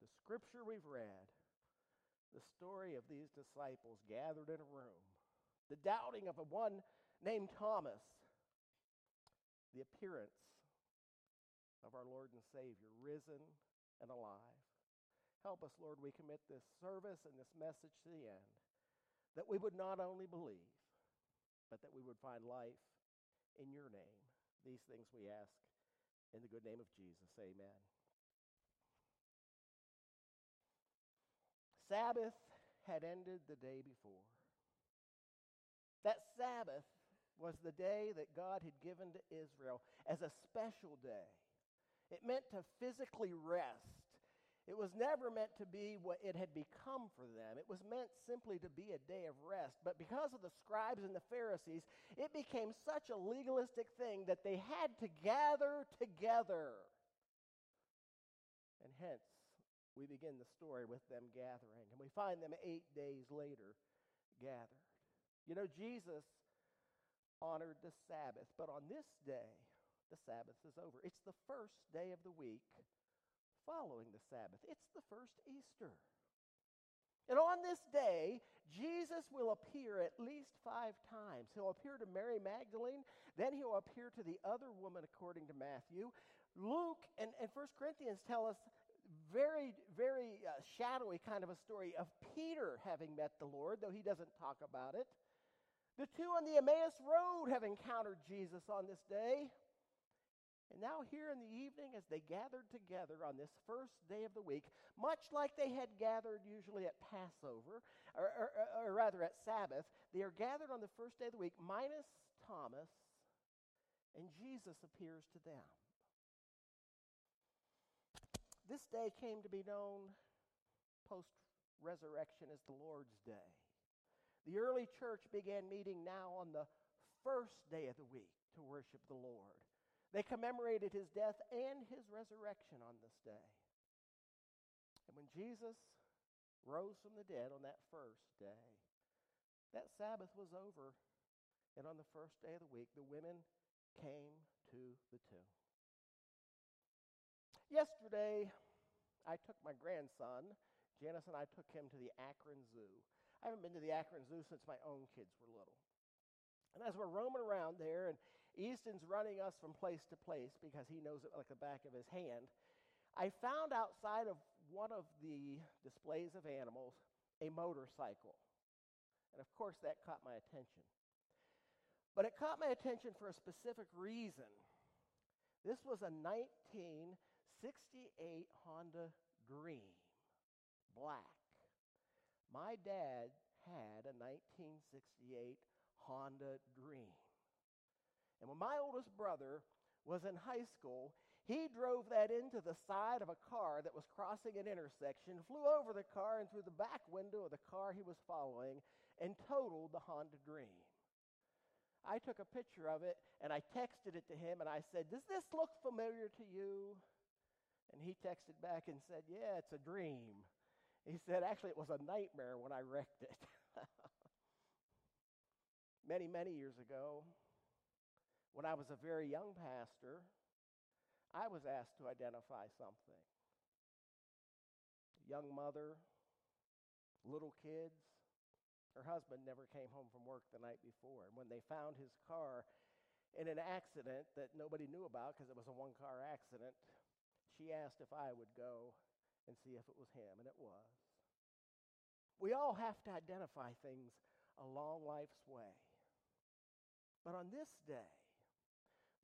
the scripture we've read, the story of these disciples gathered in a room, the doubting of a one named Thomas, the appearance of our Lord and Savior, risen and alive. Help us, Lord, we commit this service and this message to the end, that we would not only believe, but that we would find life in your name. These things we ask in the good name of Jesus. Amen. Sabbath had ended the day before. That Sabbath was the day that God had given to Israel as a special day. It meant to physically rest. It was never meant to be what it had become for them. It was meant simply to be a day of rest. But because of the scribes and the Pharisees, it became such a legalistic thing that they had to gather together. And hence, we begin the story with them gathering. And we find them eight days later gathered. You know, Jesus honored the Sabbath, but on this day, the Sabbath is over. It's the first day of the week following the Sabbath, it's the first Easter. And on this day, Jesus will appear at least five times. He'll appear to Mary Magdalene, then he'll appear to the other woman, according to Matthew. Luke and, and 1 Corinthians tell us very, very uh, shadowy kind of a story of Peter having met the Lord, though he doesn't talk about it. The two on the Emmaus Road have encountered Jesus on this day. And now, here in the evening, as they gathered together on this first day of the week, much like they had gathered usually at Passover, or, or, or, rather at Sabbath, they are gathered on the first day of the week, minus Thomas, and Jesus appears to them. This day came to be known post resurrection as the Lord's Day. The early church began meeting now on the first day of the week to worship the Lord. They commemorated his death and his resurrection on this day. And when Jesus rose from the dead on that first day, that Sabbath was over. And on the first day of the week, the women came to the tomb. Yesterday, I took my grandson, Janice and I took him to the Akron Zoo. I haven't been to the Akron Zoo since my own kids were little. And as we're roaming around there, and Easton's running us from place to place because he knows it like the back of his hand, I found outside of one of the displays of animals a motorcycle. And of course, that caught my attention. But it caught my attention for a specific reason. This was a 1968 Honda Dream, black. My dad had a 1968 Honda Dream. And when my oldest brother was in high school, he drove that into the side of a car that was crossing an intersection, flew over the car and through the back window of the car he was following, and totaled the Honda Dream. I took a picture of it and I texted it to him and I said, Does this look familiar to you? And he texted back and said, Yeah, it's a dream. He said, Actually, it was a nightmare when I wrecked it. many, many years ago, when I was a very young pastor, I was asked to identify something. Young mother, little kids. Her husband never came home from work the night before. And when they found his car in an accident that nobody knew about because it was a one car accident, she asked if I would go and see if it was him, and it was. We all have to identify things along life's way. But on this day,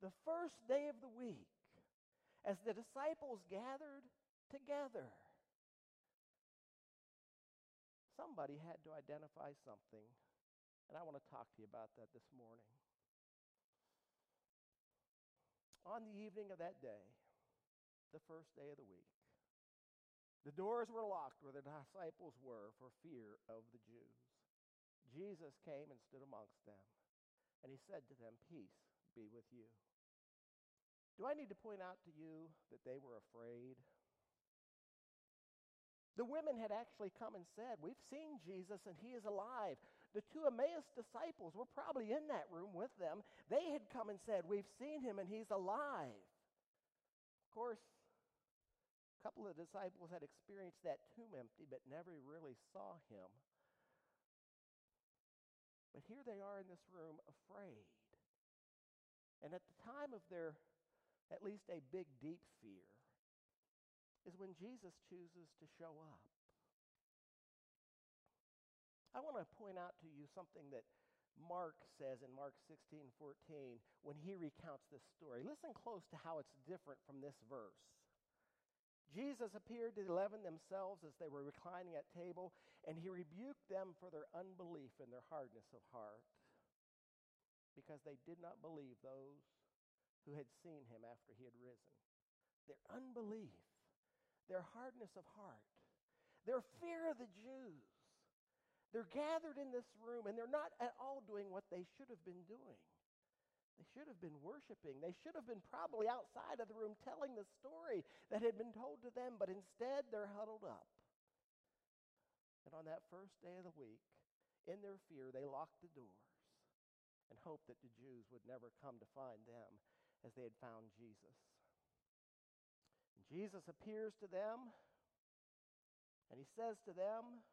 the first day of the week, as the disciples gathered together, somebody had to identify something. And I want to talk to you about that this morning. On the evening of that day, the first day of the week, the doors were locked where the disciples were for fear of the Jews. Jesus came and stood amongst them. And he said to them, Peace be with you. Do I need to point out to you that they were afraid? The women had actually come and said, We've seen Jesus and he is alive. The two Emmaus disciples were probably in that room with them. They had come and said, We've seen him and he's alive. Of course, couple of disciples had experienced that tomb empty, but never really saw him. But here they are in this room afraid. And at the time of their, at least a big, deep fear, is when Jesus chooses to show up. I want to point out to you something that Mark says in Mark 16 14 when he recounts this story. Listen close to how it's different from this verse. Jesus appeared to the eleven themselves as they were reclining at table, and he rebuked them for their unbelief and their hardness of heart, because they did not believe those who had seen him after he had risen. Their unbelief, their hardness of heart, their fear of the Jews. They're gathered in this room, and they're not at all doing what they should have been doing. They should have been worshiping. They should have been probably outside of the room telling the story that had been told to them, but instead they're huddled up. And on that first day of the week, in their fear, they locked the doors and hoped that the Jews would never come to find them as they had found Jesus. And Jesus appears to them and he says to them,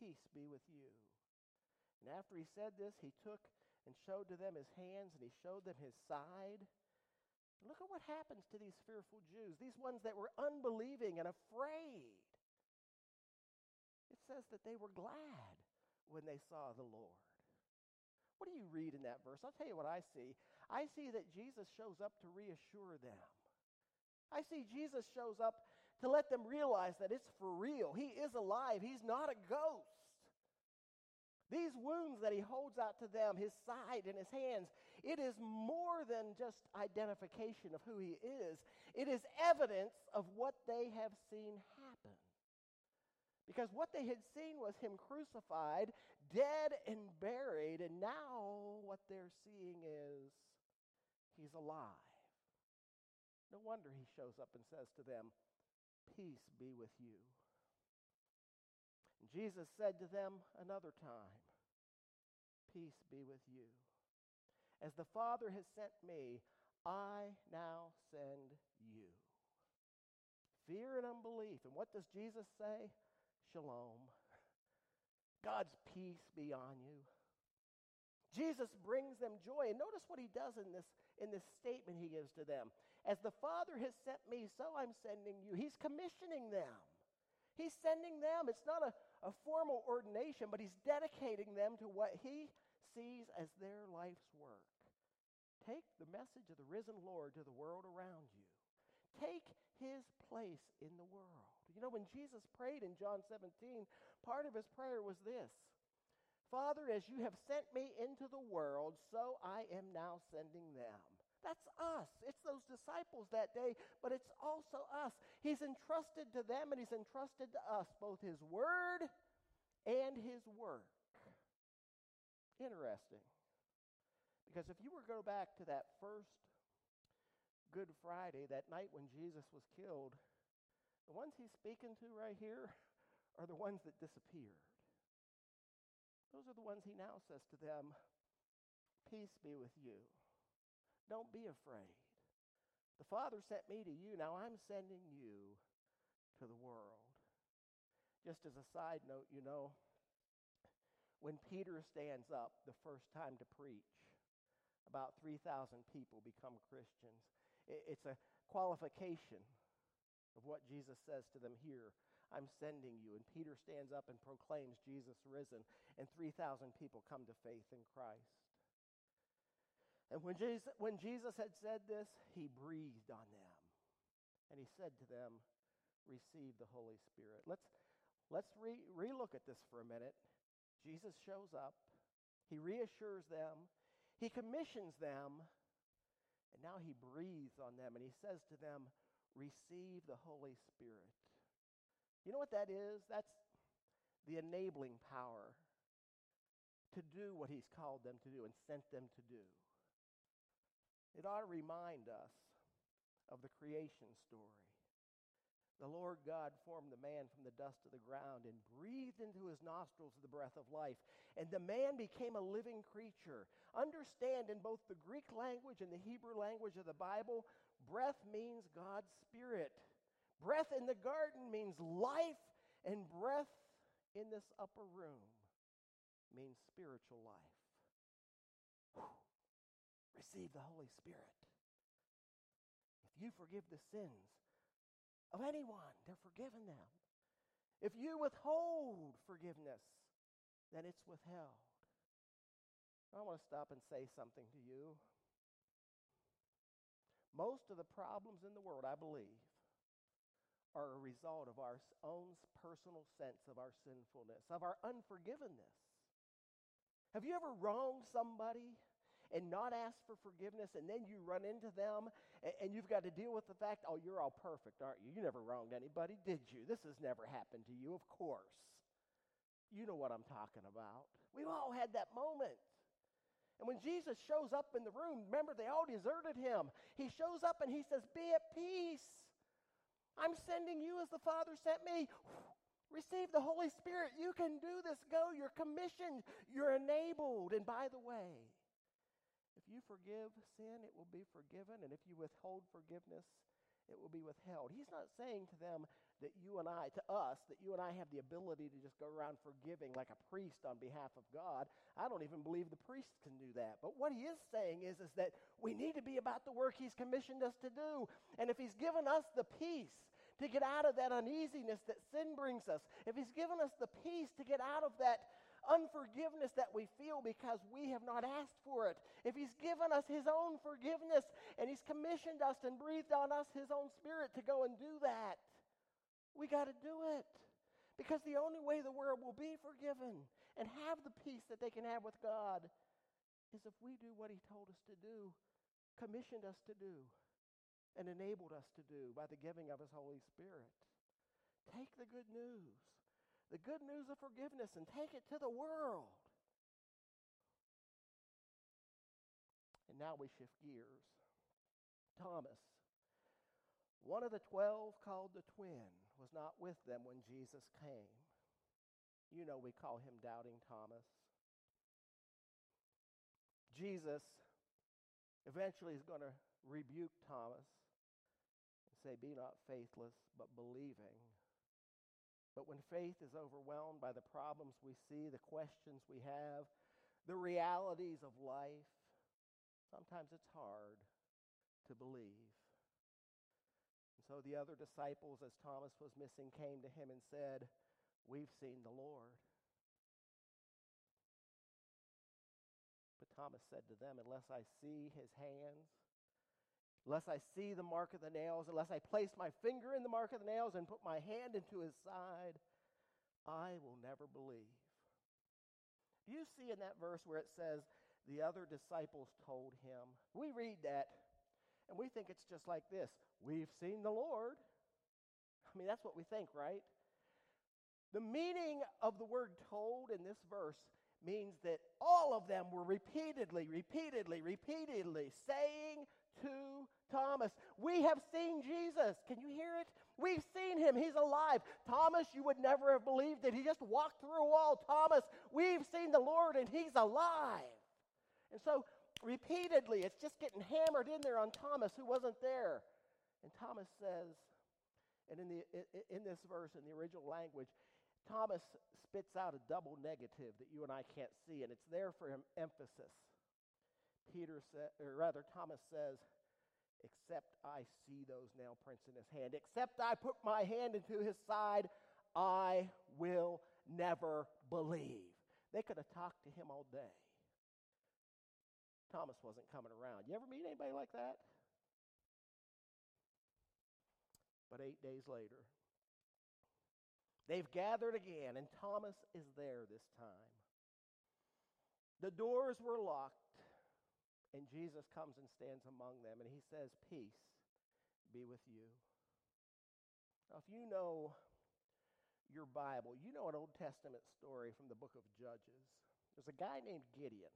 Peace be with you. And after he said this, he took and showed to them his hands and he showed them his side. Look at what happens to these fearful Jews, these ones that were unbelieving and afraid. It says that they were glad when they saw the Lord. What do you read in that verse? I'll tell you what I see. I see that Jesus shows up to reassure them. I see Jesus shows up to let them realize that it's for real. He is alive, He's not a ghost. These wounds that he holds out to them, his side and his hands, it is more than just identification of who he is. It is evidence of what they have seen happen. Because what they had seen was him crucified, dead and buried, and now what they're seeing is he's alive. No wonder he shows up and says to them, Peace be with you. Jesus said to them another time, Peace be with you. As the Father has sent me, I now send you. Fear and unbelief. And what does Jesus say? Shalom. God's peace be on you. Jesus brings them joy. And notice what he does in this, in this statement he gives to them. As the Father has sent me, so I'm sending you. He's commissioning them. He's sending them. It's not a, a formal ordination, but he's dedicating them to what he sees as their life's work. Take the message of the risen Lord to the world around you. Take his place in the world. You know, when Jesus prayed in John 17, part of his prayer was this Father, as you have sent me into the world, so I am now sending them. That's us. It's those disciples that day, but it's also us. He's entrusted to them and he's entrusted to us both his word and his work. Interesting. Because if you were to go back to that first Good Friday, that night when Jesus was killed, the ones he's speaking to right here are the ones that disappeared. Those are the ones he now says to them, Peace be with you. Don't be afraid. The Father sent me to you. Now I'm sending you to the world. Just as a side note, you know, when Peter stands up the first time to preach, about 3,000 people become Christians. It's a qualification of what Jesus says to them here. I'm sending you. And Peter stands up and proclaims Jesus risen, and 3,000 people come to faith in Christ. And when Jesus, when Jesus had said this, he breathed on them. And he said to them, Receive the Holy Spirit. Let's, let's re look at this for a minute. Jesus shows up, he reassures them, he commissions them, and now he breathes on them and he says to them, Receive the Holy Spirit. You know what that is? That's the enabling power to do what he's called them to do and sent them to do. It ought to remind us of the creation story. The Lord God formed the man from the dust of the ground and breathed into his nostrils the breath of life. And the man became a living creature. Understand in both the Greek language and the Hebrew language of the Bible, breath means God's Spirit. Breath in the garden means life, and breath in this upper room means spiritual life. Whew. Receive the Holy Spirit. If you forgive the sins of anyone, they're forgiven them. If you withhold forgiveness, then it's withheld. I want to stop and say something to you. Most of the problems in the world, I believe, are a result of our own personal sense of our sinfulness, of our unforgiveness. Have you ever wronged somebody and not ask for forgiveness, and then you run into them and, and, you've got to deal with the fact, oh, you're all perfect, aren't you? You never wronged anybody, did you? This has never happened to you, of course. You know what I'm talking about. We've all had that moment. And when Jesus shows up in the room, remember they all deserted him. He shows up and he says, Be at peace. I'm sending you as the Father sent me. Receive the Holy Spirit. You can do this. Go. You're commissioned. You're enabled. And by the way, you forgive sin, it will be forgiven. And if you withhold forgiveness, it will be withheld. He's not saying to them that you and I, to us, that you and I have the ability to just go around forgiving like a priest on behalf of God. I don't even believe the priests can do that. But what he is saying is, is that we need to be about the work he's commissioned us to do. And if he's given us the peace to get out of that uneasiness that sin brings us, if he's given us the peace to get out of that unforgiveness that we feel because we have not asked for it, if He's given us His own forgiveness and He's commissioned us and breathed on us His own Spirit to go and do that, we got to do it. Because the only way the world will be forgiven and have the peace that they can have with God is if we do what He told us to do, commissioned us to do, and enabled us to do by the giving of His Holy Spirit. Take the good news the good news of forgiveness and take it to the world. And now we shift gears. Thomas, one of the twelve called the twin, was not with them when Jesus came. You know, we call him Doubting Thomas. Jesus eventually is going to rebuke Thomas and say, Be not faithless, but believing. But when faith is overwhelmed by the problems we see, the questions we have, the realities of life, sometimes it's hard to believe. And so the other disciples, as Thomas was missing, came to him and said, We've seen the Lord. But Thomas said to them, Unless I see his hands, unless I see the mark of the nails, unless I place my finger in the mark of the nails and put my hand into his side, I will never believe. Do you see in that verse where it says, the other disciples told him? We read that and we think it's just like this We've seen the Lord. I mean, that's what we think, right? The meaning of the word told in this verse means that all of them were repeatedly, repeatedly, repeatedly saying to Thomas, We have seen Jesus. Can you hear it? We've seen him. He's alive. Thomas, you would never have believed it. He just walked through a wall. Thomas, we've seen the Lord and he's alive. And so, repeatedly, it's just getting hammered in there on Thomas who wasn't there. And Thomas says, and in, the, in this verse, in the original language, Thomas spits out a double negative that you and I can't see, and it's there for emphasis. Peter said, or rather, Thomas says, except I see those nail prints in his hand, except I put my hand into his side, I will never believe. They could have talked to him all day. Thomas wasn't coming around. You ever meet anybody like that? But eight days later, they've gathered again, and Thomas is there this time. The doors were locked. And Jesus comes and stands among them, and he says, Peace be with you. Now, if you know your Bible, you know an Old Testament story from the book of Judges. There's a guy named Gideon.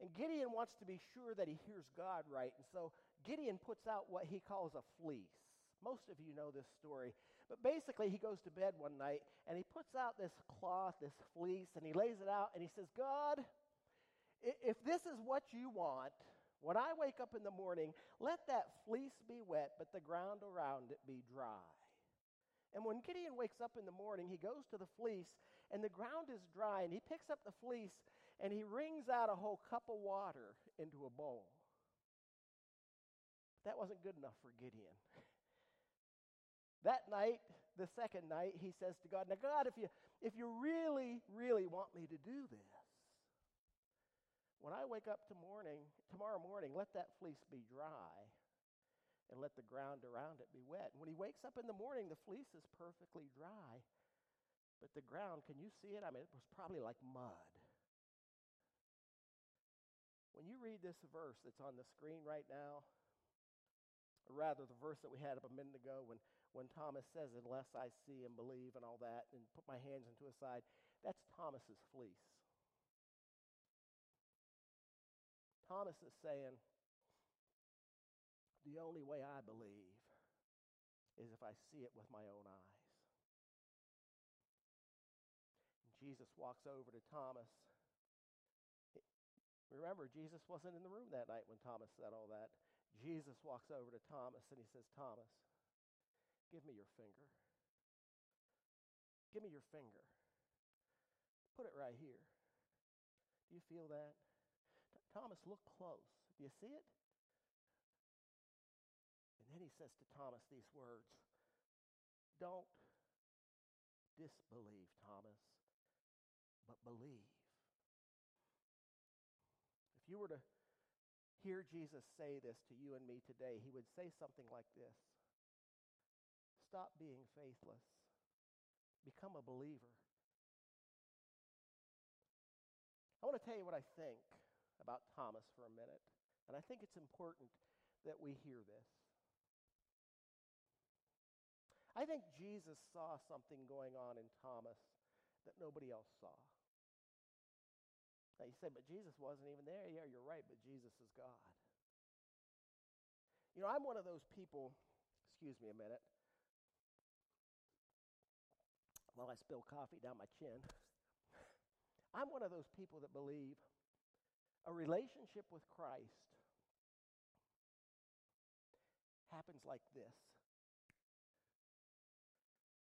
And Gideon wants to be sure that he hears God right. And so Gideon puts out what he calls a fleece. Most of you know this story. But basically, he goes to bed one night and he puts out this cloth, this fleece, and he lays it out and he says, God, if this is what you want, When I wake up in the morning, let that fleece be wet, but the ground around it be dry. And when Gideon wakes up in the morning, he goes to the fleece, and the ground is dry, and he picks up the fleece and he wrings out a whole cup of water into a bowl. That wasn't good enough for Gideon. That night, the second night, he says to God, Now, God, if you, if you really, really want me to do this, when I wake up morning, tomorrow morning, let that fleece be dry and let the ground around it be wet. And when he wakes up in the morning, the fleece is perfectly dry, but the ground, can you see it? I mean, it was probably like mud. When you read this verse that's on the screen right now, or rather the verse that we had up a minute ago when, when Thomas says, Unless I see and believe and all that, and put my hands into his side, that's Thomas's fleece. Thomas is saying, the only way I believe is if I see it with my own eyes. And Jesus walks over to Thomas. Remember, Jesus wasn't in the room that night when Thomas said all that. Jesus walks over to Thomas and he says, Thomas, give me your finger. Give me your finger. Put it right here. Do you feel that? Thomas, look close. Do you see it? And then he says to Thomas these words Don't disbelieve, Thomas, but believe. If you were to hear Jesus say this to you and me today, he would say something like this Stop being faithless, become a believer. I want to tell you what I think about Thomas for a minute. And I think it's important that we hear this. I think Jesus saw something going on in Thomas that nobody else saw. Now you say, but Jesus wasn't even there. Yeah, you're right, but Jesus is God. You know, I'm one of those people, excuse me a minute, while I spill coffee down my chin. I'm one of those people that believe a relationship with Christ happens like this.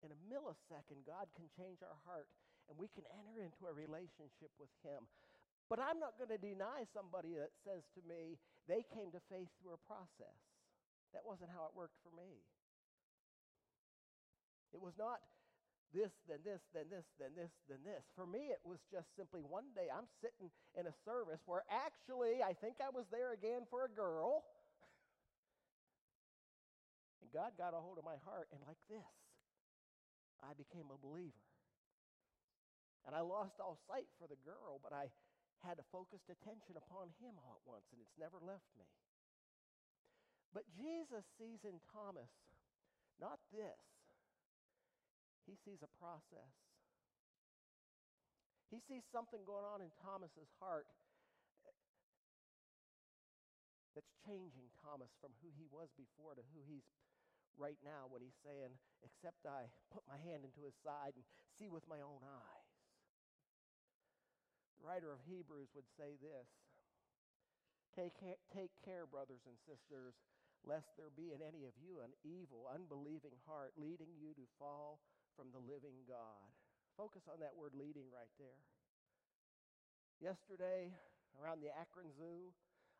In a millisecond, God can change our heart and we can enter into a relationship with Him. But I'm not going to deny somebody that says to me, they came to faith through a process. That wasn't how it worked for me. It was not this, then this, then this, then this, then this. For me, it was just simply one day I'm sitting in a service where actually I think I was there again for a girl. And God got a hold of my heart, and like this, I became a believer. And I lost all sight for the girl, but I had a focused attention upon him all at once, and it's never left me. But Jesus sees in Thomas not this, he sees a process. He sees something going on in Thomas's heart that's changing Thomas from who he was before to who he's right now when he's saying, Except I put my hand into his side and see with my own eyes. The writer of Hebrews would say this Take care, take care, brothers and sisters, lest there be in any of you an evil, unbelieving heart leading you to fall from the living God. Focus on that word leading right there. Yesterday, around the Akron Zoo,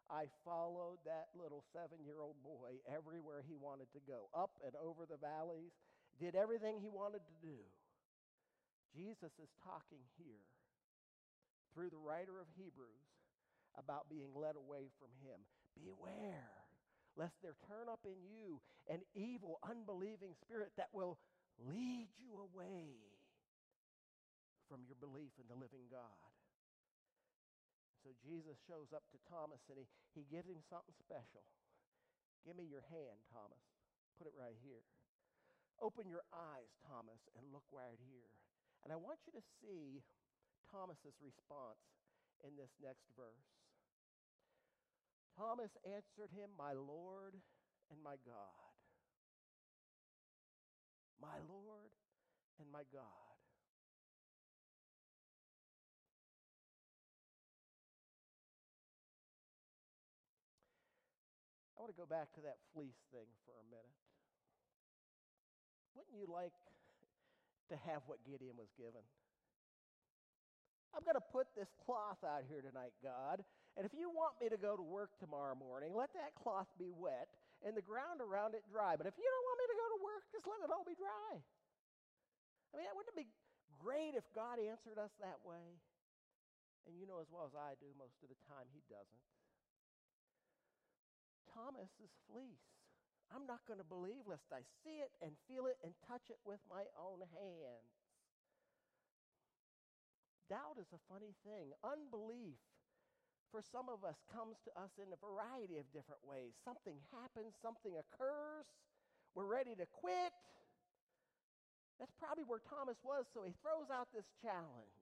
I followed that little seven year old boy everywhere he wanted to go, up and over the valleys, did everything he wanted to do. Jesus is talking here through the writer of Hebrews about being led away from him. Beware lest there turn up in you an evil, unbelieving spirit that will lead you away from your belief in the living God. So Jesus shows up to Thomas and he, he gives him something special. Give me your hand, Thomas. Put it right here. Open your eyes, Thomas, and look right here. And I want you to see Thomas's response in this next verse. Thomas answered him, My Lord and my God my Lord and my God. I want to go back to that fleece thing for a minute. Wouldn't you like to have what Gideon was given? I'm going to put this cloth out here tonight, God. And if you want me to go to work tomorrow morning, let that cloth be wet and the ground around it dry. But if you don't want me to go to work, just let it all be dry. I mean, wouldn't it be great if God answered us that way? And you know as well as I do, most of the time he doesn't. Thomas is fleece. I'm not going to believe lest I see it and feel it and touch it with my own hands. Doubt is a funny thing. Unbelief, for some of us, comes to us in a variety of different ways. Something happens, something occurs, we're ready to quit. That's probably where Thomas was, so he throws out this challenge.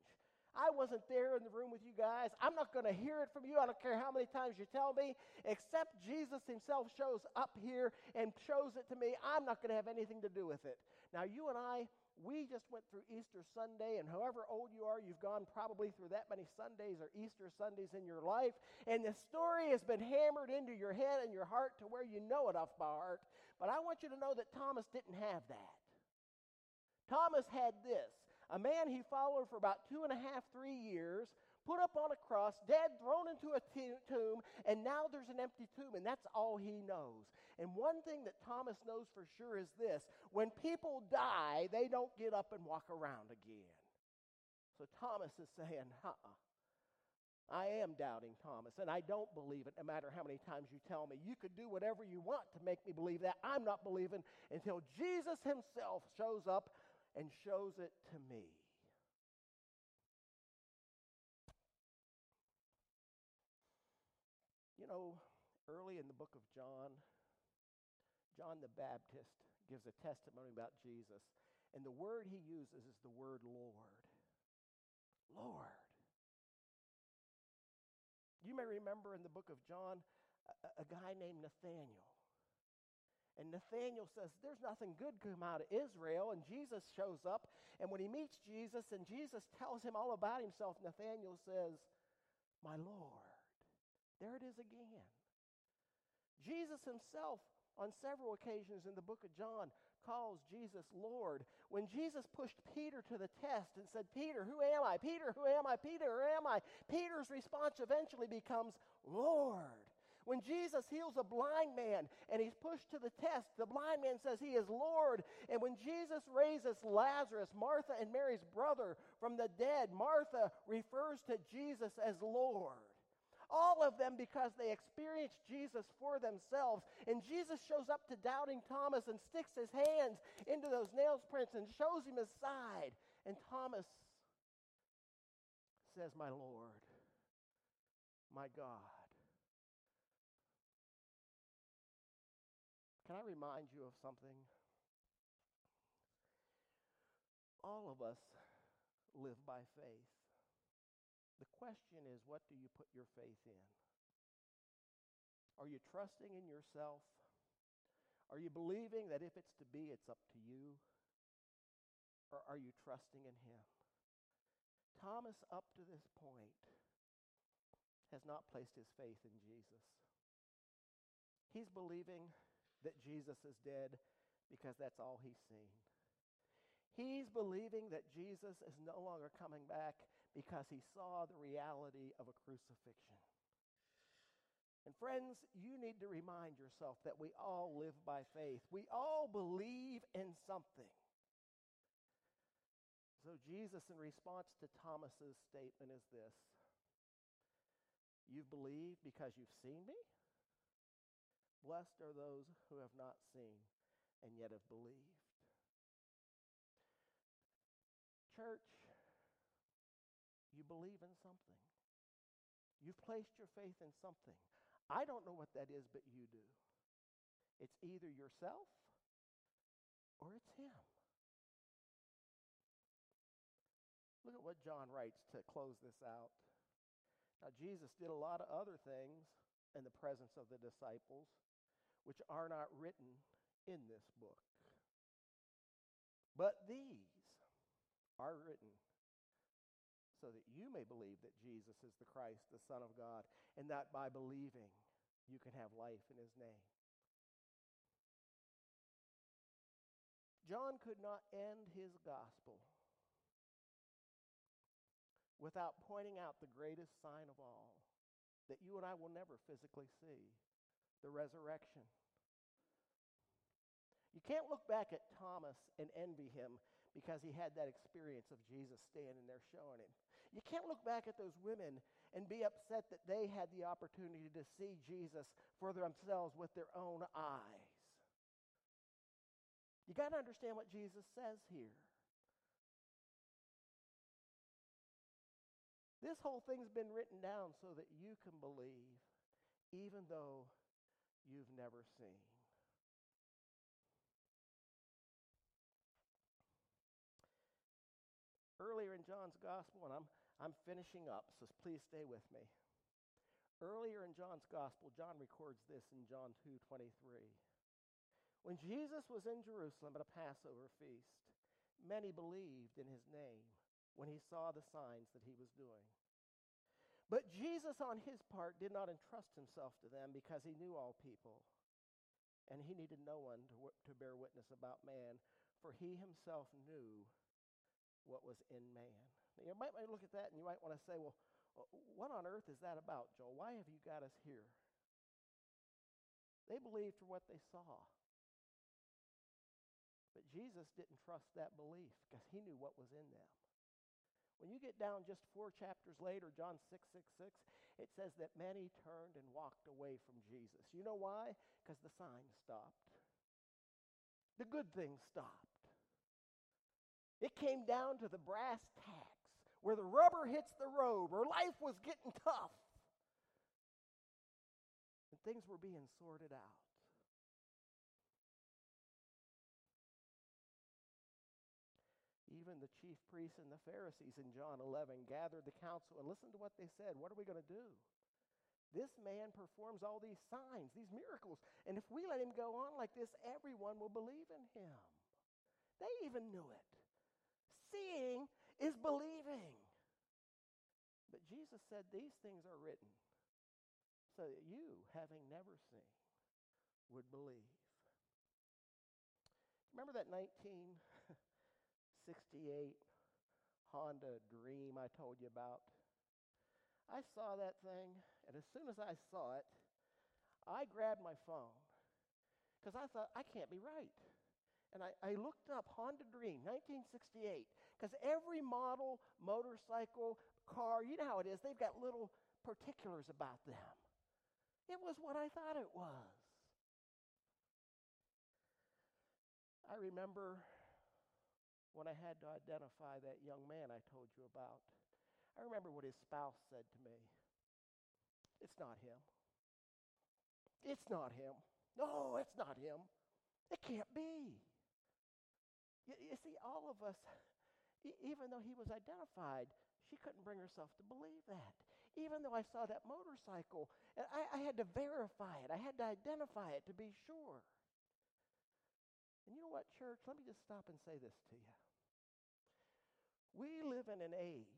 I wasn't there in the room with you guys. I'm not going to hear it from you. I don't care how many times you tell me. Except Jesus himself shows up here and shows it to me. I'm not going to have anything to do with it. Now, you and I, we just went through Easter Sunday, and however old you are, you've gone probably through that many Sundays or Easter Sundays in your life. And the story has been hammered into your head and your heart to where you know it off by heart. But I want you to know that Thomas didn't have that. Thomas had this a man he followed for about two and a half, three years, put up on a cross, dead, thrown into a t- tomb, and now there's an empty tomb, and that's all he knows. And one thing that Thomas knows for sure is this when people die, they don't get up and walk around again. So Thomas is saying, uh uh I am doubting Thomas, and I don't believe it no matter how many times you tell me. You could do whatever you want to make me believe that. I'm not believing until Jesus himself shows up and shows it to me. You know, early in the book of John, John the Baptist gives a testimony about Jesus, and the word he uses is the word Lord. Lord. You may remember in the book of John a, a guy named Nathaniel. And Nathaniel says, There's nothing good come out of Israel. And Jesus shows up. And when he meets Jesus and Jesus tells him all about himself, Nathaniel says, My Lord. There it is again. Jesus himself, on several occasions in the book of John, calls Jesus Lord. When Jesus pushed Peter to the test and said, Peter, who am I? Peter, who am I? Peter, who am I? Peter's response eventually becomes, Lord. When Jesus heals a blind man and he's pushed to the test, the blind man says he is Lord. And when Jesus raises Lazarus, Martha and Mary's brother, from the dead, Martha refers to Jesus as Lord. All of them because they experienced Jesus for themselves. And Jesus shows up to doubting Thomas and sticks his hands into those nails prints and shows him his side. And Thomas says, My Lord, my God. Can I remind you of something? All of us live by faith. The question is, what do you put your faith in? Are you trusting in yourself? Are you believing that if it's to be, it's up to you? Or are you trusting in Him? Thomas, up to this point, has not placed his faith in Jesus. He's believing that Jesus is dead because that's all he's seen. He's believing that Jesus is no longer coming back because he saw the reality of a crucifixion. And friends, you need to remind yourself that we all live by faith. We all believe in something. So, Jesus, in response to Thomas's statement, is this You've believed because you've seen me? Blessed are those who have not seen and yet have believed. Church, believe in something. You've placed your faith in something. I don't know what that is, but you do. It's either yourself or it's Him. Look at what John writes to close this out. Now, Jesus did a lot of other things in the presence of the disciples which are not written in this book. But these are written so that you may believe that Jesus is the Christ, the Son of God, and that by believing you can have life in his name. John could not end his gospel without pointing out the greatest sign of all that you and I will never physically see the resurrection. You can't look back at Thomas and envy him because he had that experience of Jesus standing there showing him. You can't look back at those women and be upset that they had the opportunity to see Jesus for themselves with their own eyes. You got to understand what Jesus says here. This whole thing's been written down so that you can believe, even though you've never seen. Earlier in John's gospel, and I'm, I'm finishing up, so please stay with me. Earlier in John's gospel, John records this in John 2:23. When Jesus was in Jerusalem at a Passover feast, many believed in his name when he saw the signs that he was doing. But Jesus, on his part, did not entrust himself to them because he knew all people. And he needed no one to, to bear witness about man, for he himself knew what was in man. You might, might look at that and you might want to say, well, uh, what on earth is that about, Joel? Why have you got us here? They believed for what they saw. But Jesus didn't trust that belief because he knew what was in them. When you get down just four chapters later, John 6 6 6, it says that many turned and walked away from Jesus. You know why? Because the sign stopped. The good thing stopped. It came down to the brass tacks where the rubber hits the road, where life was getting tough. And things were being sorted out. Even the chief priests and the Pharisees in John 11 gathered the council and listened to what they said. What are we going to do? This man performs all these signs, these miracles. And if we let him go on like this, everyone will believe in him. They even knew it. Seeing is believing. But Jesus said, These things are written so that you, having never seen, would believe. Remember that 1968 Honda Dream I told you about? I saw that thing, and as soon as I saw it, I grabbed my phone because I thought, I can't be right. And I, I looked up Honda Dream, 1968, because every model, motorcycle, car, you know how it is, they've got little particulars about them. It was what I thought it was. I remember when I had to identify that young man I told you about. I remember what his spouse said to me. It's not him. It's not him. No, it's not him. It can't be. You, you see, all of us, even though he was identified, she couldn't bring herself to believe that. Even though I saw that motorcycle, and I, I had to verify it, I had to identify it to be sure. And you know what, church? Let me just stop and say this to you. We live in an age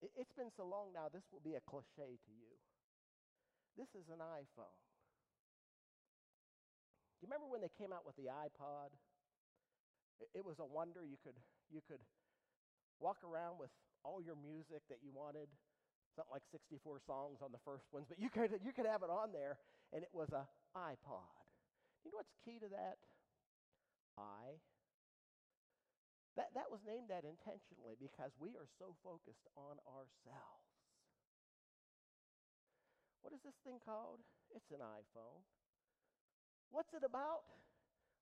it's been so long now, this will be a cliche to you. This is an iPhone. Do you remember when they came out with the iPod? It, was a wonder. You could, you could walk around with all your music that you wanted, something like 64 songs on the first ones, but you could, you could have it on there, and it was a iPod. You know what's key to that? I that, that was named that intentionally because we are so focused on ourselves. What is this thing called? It's an iPhone. What's it about?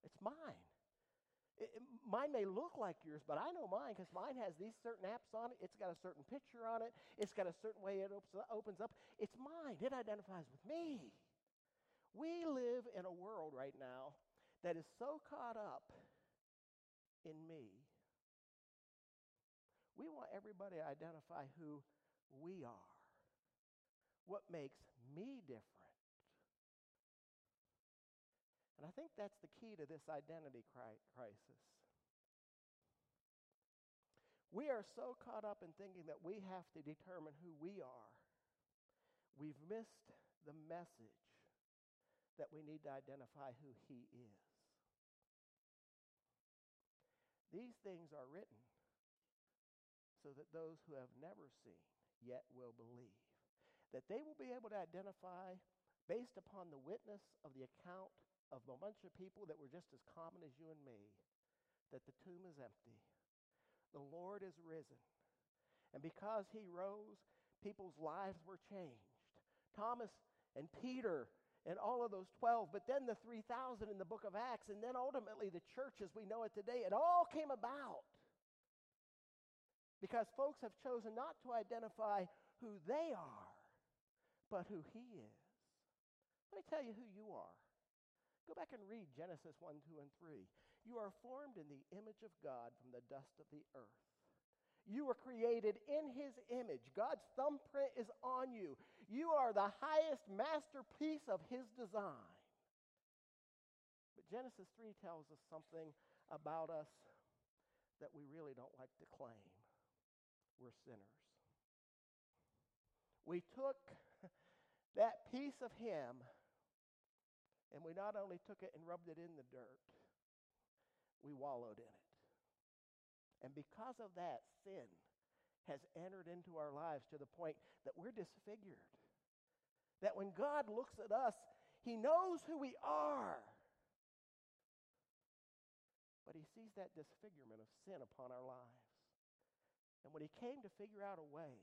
It's mine. It, it, mine may look like yours, but I know mine because mine has these certain apps on it. It's got a certain picture on it. It's got a certain way it opens up. It's mine. It identifies with me. We live in a world right now that is so caught up in me we want everybody to identify who we are, what makes me different. And I think that's the key to this identity crisis. We are so caught up in thinking that we have to determine who we are, we've missed the message that we need to identify who He is. These things are written so that those who have never seen yet will believe. That they will be able to identify, based upon the witness of the account of a bunch of people that were just as common as you and me, that the tomb is empty. The Lord is risen. And because he rose, people's lives were changed. Thomas and Peter and all of those 12, but then the 3,000 in the book of Acts, and then ultimately the church as we know it today. It all came about because folks have chosen not to identify who they are, but who He is. Let me tell you who you are. Go back and read Genesis 1, 2, and 3. You are formed in the image of God from the dust of the earth. You were created in His image. God's thumbprint is on you. You are the highest masterpiece of His design. But Genesis 3 tells us something about us that we really don't like to claim. We're sinners. We took that piece of Him and we not only took it and rubbed it in the dirt, we wallowed in it. And because of that, sin has entered into our lives to the point that we're disfigured. That when God looks at us, He knows who we are. But He sees that disfigurement of sin upon our lives. And when He came to figure out a way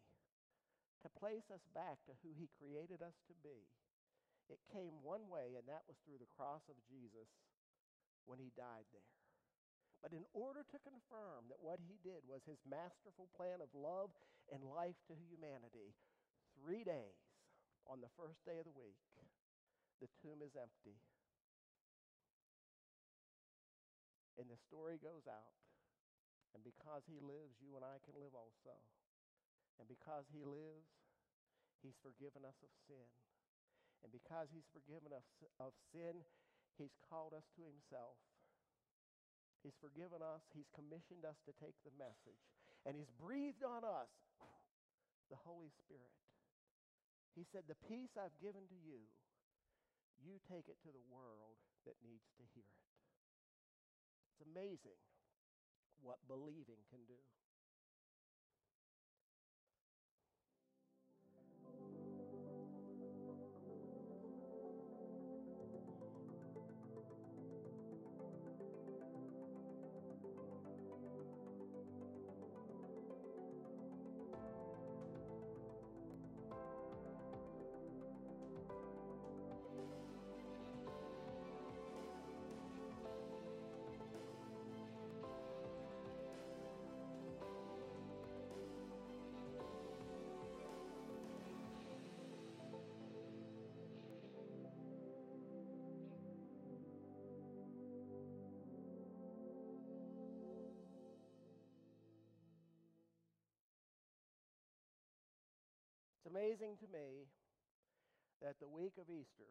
to place us back to who He created us to be, it came one way, and that was through the cross of Jesus when He died there. But in order to confirm that what he did was his masterful plan of love and life to humanity, three days on the first day of the week, the tomb is empty. And the story goes out. And because he lives, you and I can live also. And because he lives, he's forgiven us of sin. And because he's forgiven us of sin, he's called us to himself. He's forgiven us. He's commissioned us to take the message. And He's breathed on us the Holy Spirit. He said, The peace I've given to you, you take it to the world that needs to hear it. It's amazing what believing can do. It's amazing to me that the week of Easter,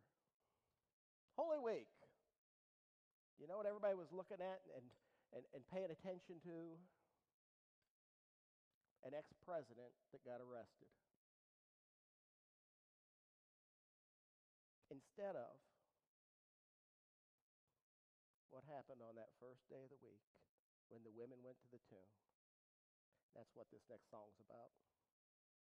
Holy Week, you know what everybody was looking at and, and, and paying attention to? An ex president that got arrested. Instead of what happened on that first day of the week when the women went to the tomb. That's what this next song's about.